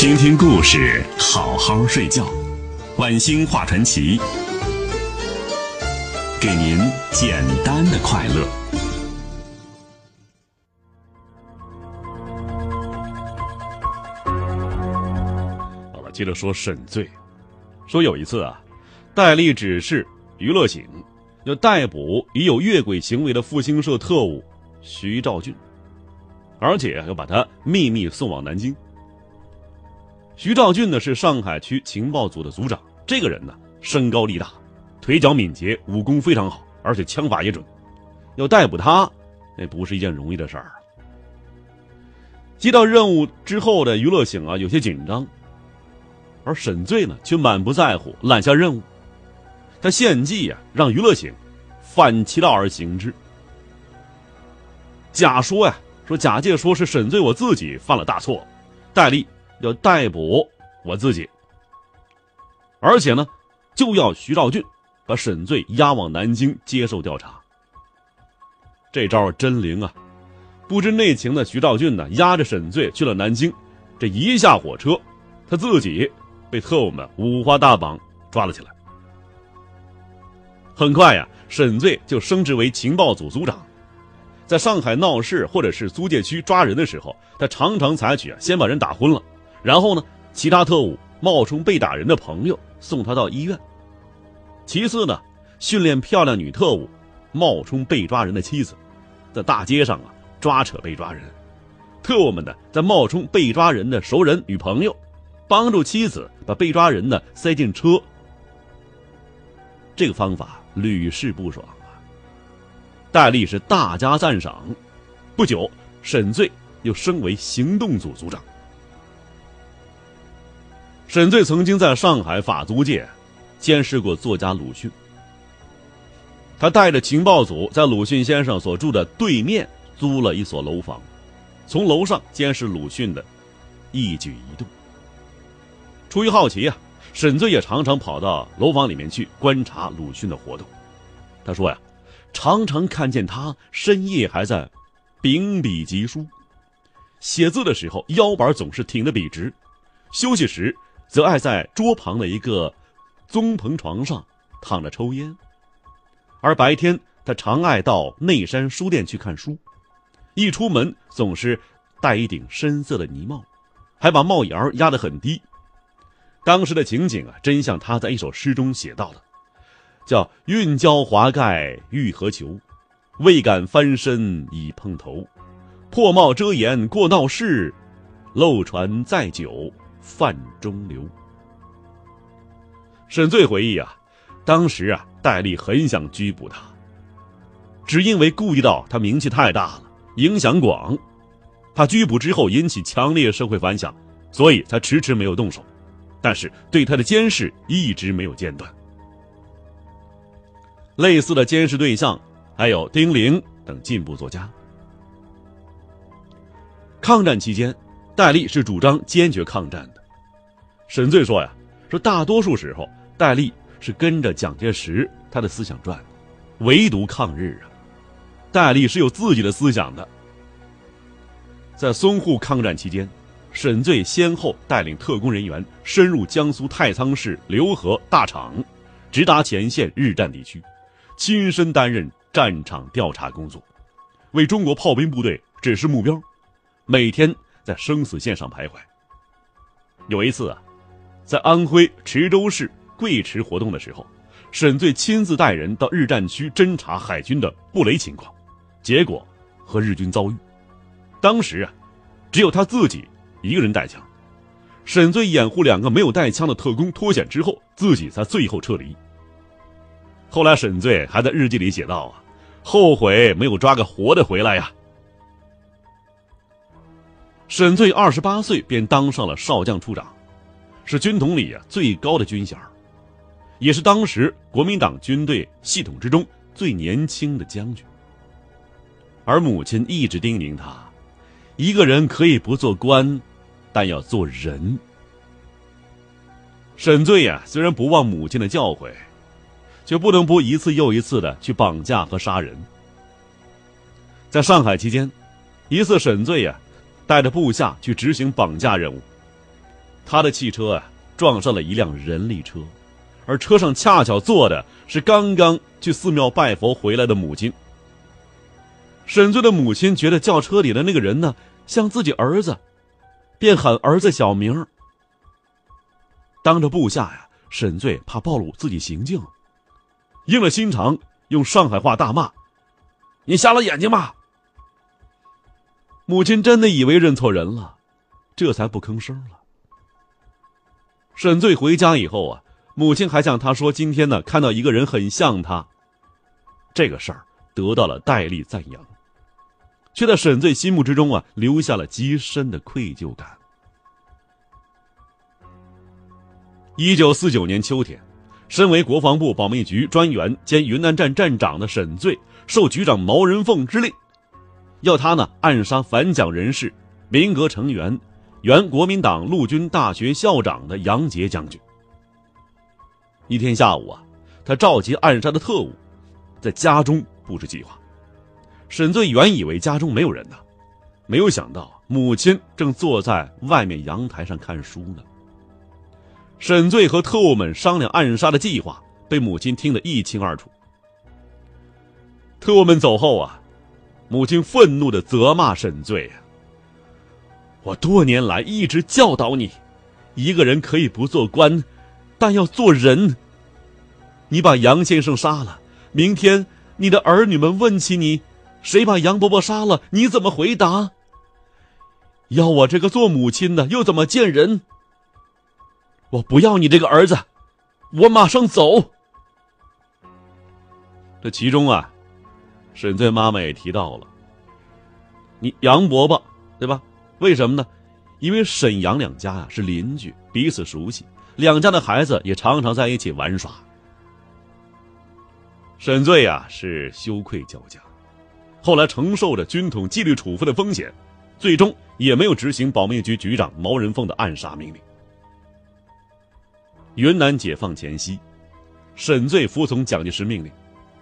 听听故事，好好睡觉。晚星画传奇，给您简单的快乐。好了，接着说沈醉。说有一次啊，戴笠指示娱乐醒要逮捕已有越轨行为的复兴社特务徐兆俊，而且要把他秘密送往南京。徐兆俊呢是上海区情报组的组长，这个人呢身高力大，腿脚敏捷，武功非常好，而且枪法也准。要逮捕他，那不是一件容易的事儿。接到任务之后的娱乐醒啊有些紧张，而沈醉呢却满不在乎，揽下任务。他献计呀，让娱乐醒反其道而行之，假说呀，说假借说是沈醉我自己犯了大错，戴笠。要逮捕我自己，而且呢，就要徐兆俊把沈醉押往南京接受调查。这招真灵啊！不知内情的徐兆俊呢，押着沈醉去了南京。这一下火车，他自己被特务们五花大绑抓了起来。很快呀，沈醉就升职为情报组组长。在上海闹事或者是租界区抓人的时候，他常常采取啊，先把人打昏了。然后呢，其他特务冒充被打人的朋友送他到医院。其次呢，训练漂亮女特务冒充被抓人的妻子，在大街上啊抓扯被抓人。特务们呢，在冒充被抓人的熟人女朋友，帮助妻子把被抓人呢塞进车。这个方法屡试不爽啊！戴笠是大加赞赏。不久，沈醉又升为行动组组长。沈醉曾经在上海法租界监视过作家鲁迅。他带着情报组在鲁迅先生所住的对面租了一所楼房，从楼上监视鲁迅的一举一动。出于好奇啊，沈醉也常常跑到楼房里面去观察鲁迅的活动。他说呀，常常看见他深夜还在秉笔疾书，写字的时候腰板总是挺得笔直，休息时。则爱在桌旁的一个棕棚床上躺着抽烟，而白天他常爱到内山书店去看书，一出门总是戴一顶深色的呢帽，还把帽檐压得很低。当时的情景啊，真像他在一首诗中写到的，叫“运交华盖欲何求，未敢翻身已碰头，破帽遮颜过闹市，漏船载酒。”范中流。沈醉回忆啊，当时啊，戴笠很想拘捕他，只因为顾及到他名气太大了，影响广，怕拘捕之后引起强烈社会反响，所以才迟迟没有动手。但是对他的监视一直没有间断。类似的监视对象还有丁玲等进步作家。抗战期间。戴笠是主张坚决抗战的。沈醉说呀，说大多数时候戴笠是跟着蒋介石他的思想转，唯独抗日啊，戴笠是有自己的思想的。在淞沪抗战期间，沈醉先后带领特工人员深入江苏太仓市浏河大厂，直达前线日战地区，亲身担任战场调查工作，为中国炮兵部队指示目标，每天。在生死线上徘徊。有一次啊，在安徽池州市贵池活动的时候，沈醉亲自带人到日战区侦察海军的布雷情况，结果和日军遭遇。当时啊，只有他自己一个人带枪，沈醉掩护两个没有带枪的特工脱险之后，自己才最后撤离。后来沈醉还在日记里写道啊，后悔没有抓个活的回来呀。沈醉二十八岁便当上了少将处长，是军统里啊最高的军衔也是当时国民党军队系统之中最年轻的将军。而母亲一直叮咛他，一个人可以不做官，但要做人。沈醉呀，虽然不忘母亲的教诲，却不能不一次又一次的去绑架和杀人。在上海期间，一次沈醉呀。带着部下去执行绑架任务，他的汽车啊撞上了一辆人力车，而车上恰巧坐的是刚刚去寺庙拜佛回来的母亲。沈醉的母亲觉得轿车里的那个人呢像自己儿子，便喊儿子小名。当着部下呀，沈醉怕暴露自己行径，硬了心肠用上海话大骂：“你瞎了眼睛吗？”母亲真的以为认错人了，这才不吭声了。沈醉回家以后啊，母亲还向他说：“今天呢，看到一个人很像他。”这个事儿得到了戴笠赞扬。却在沈醉心目之中啊，留下了极深的愧疚感。一九四九年秋天，身为国防部保密局专员兼云南站站长的沈醉，受局长毛人凤之令，要他呢暗杀反蒋人士、民革成员、原国民党陆军大学校长的杨杰将军。一天下午啊，他召集暗杀的特务，在家中布置计划。沈醉原以为家中没有人呢，没有想到母亲正坐在外面阳台上看书呢。沈醉和特务们商量暗杀的计划，被母亲听得一清二楚。特务们走后啊，母亲愤怒的责骂沈醉：“我多年来一直教导你，一个人可以不做官，但要做人。你把杨先生杀了，明天你的儿女们问起你。”谁把杨伯伯杀了？你怎么回答？要我这个做母亲的又怎么见人？我不要你这个儿子，我马上走。这其中啊，沈醉妈妈也提到了，你杨伯伯对吧？为什么呢？因为沈杨两家呀是邻居，彼此熟悉，两家的孩子也常常在一起玩耍。沈醉呀是羞愧交加。后来承受着军统纪律处分的风险，最终也没有执行保密局局长毛人凤的暗杀命令。云南解放前夕，沈醉服从蒋介石命令，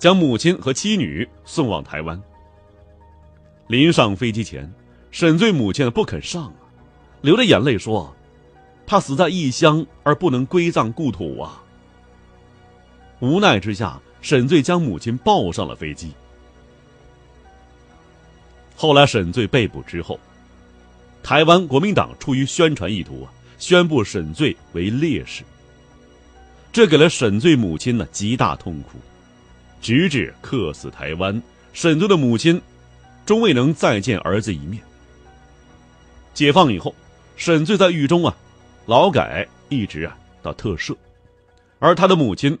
将母亲和妻女送往台湾。临上飞机前，沈醉母亲不肯上啊，流着眼泪说：“怕死在异乡而不能归葬故土啊。”无奈之下，沈醉将母亲抱上了飞机。后来沈醉被捕之后，台湾国民党出于宣传意图啊，宣布沈醉为烈士。这给了沈醉母亲呢极大痛苦，直至客死台湾，沈醉的母亲终未能再见儿子一面。解放以后，沈醉在狱中啊，劳改一直啊到特赦，而他的母亲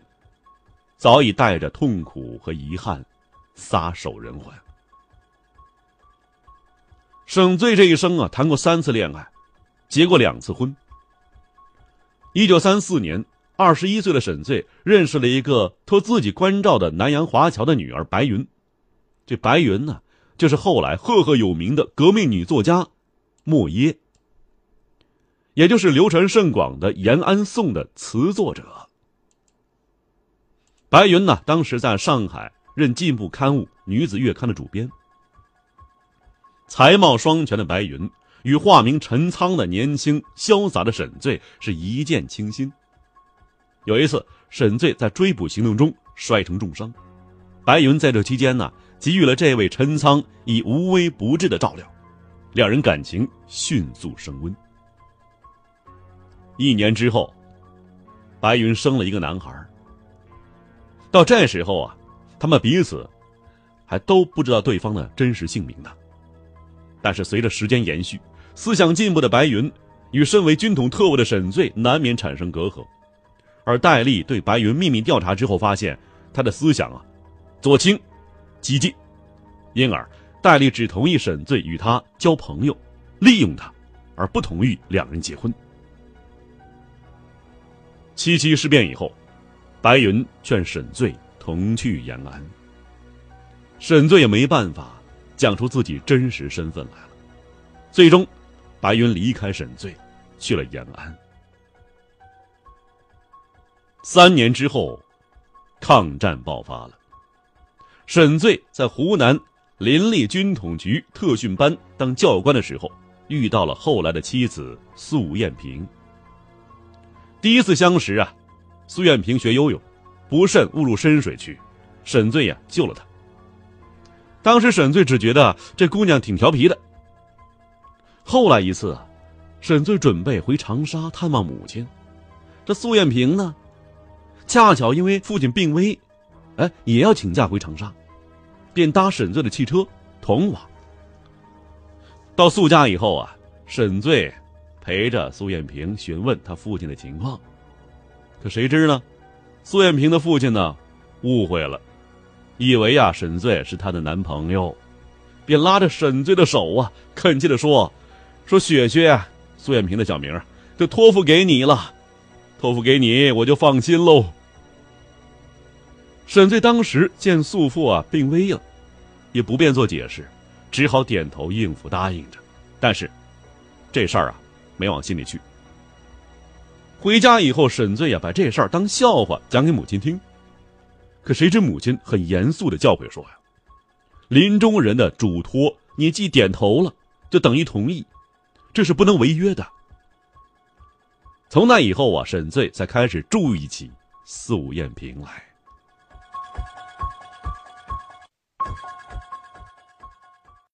早已带着痛苦和遗憾撒手人寰。沈醉这一生啊，谈过三次恋爱，结过两次婚。一九三四年，二十一岁的沈醉认识了一个托自己关照的南洋华侨的女儿白云。这白云呢，就是后来赫赫有名的革命女作家莫耶，也就是流传甚广的《延安颂》的词作者。白云呢，当时在上海任进步刊物《女子月刊》的主编。才貌双全的白云与化名陈仓的年轻潇洒的沈醉是一见倾心。有一次，沈醉在追捕行动中摔成重伤，白云在这期间呢，给予了这位陈仓以无微不至的照料，两人感情迅速升温。一年之后，白云生了一个男孩。到这时候啊，他们彼此还都不知道对方的真实姓名呢。但是随着时间延续，思想进步的白云与身为军统特务的沈醉难免产生隔阂，而戴笠对白云秘密调查之后发现，他的思想啊，左倾，激进，因而戴笠只同意沈醉与他交朋友，利用他，而不同意两人结婚。七七事变以后，白云劝沈醉同去延安，沈醉也没办法。讲出自己真实身份来了，最终，白云离开沈醉，去了延安。三年之后，抗战爆发了。沈醉在湖南林立军统局特训班当教官的时候，遇到了后来的妻子苏艳萍。第一次相识啊，苏艳萍学游泳，不慎误入深水区，沈醉呀救了她。当时沈醉只觉得这姑娘挺调皮的。后来一次，沈醉准备回长沙探望母亲，这苏艳萍呢，恰巧因为父亲病危，哎，也要请假回长沙，便搭沈醉的汽车同往。到苏家以后啊，沈醉陪着苏艳萍询问他父亲的情况，可谁知呢，苏艳萍的父亲呢，误会了。以为呀，沈醉是她的男朋友，便拉着沈醉的手啊，恳切的说：“说雪雪啊，苏艳萍的小名就托付给你了，托付给你，我就放心喽。”沈醉当时见素父啊病危了，也不便做解释，只好点头应付，答应着。但是，这事儿啊，没往心里去。回家以后，沈醉呀，把这事儿当笑话讲给母亲听。可谁知母亲很严肃的教诲说：“呀，临终人的嘱托，你既点头了，就等于同意，这是不能违约的。”从那以后啊，沈醉才开始注意起素艳萍来。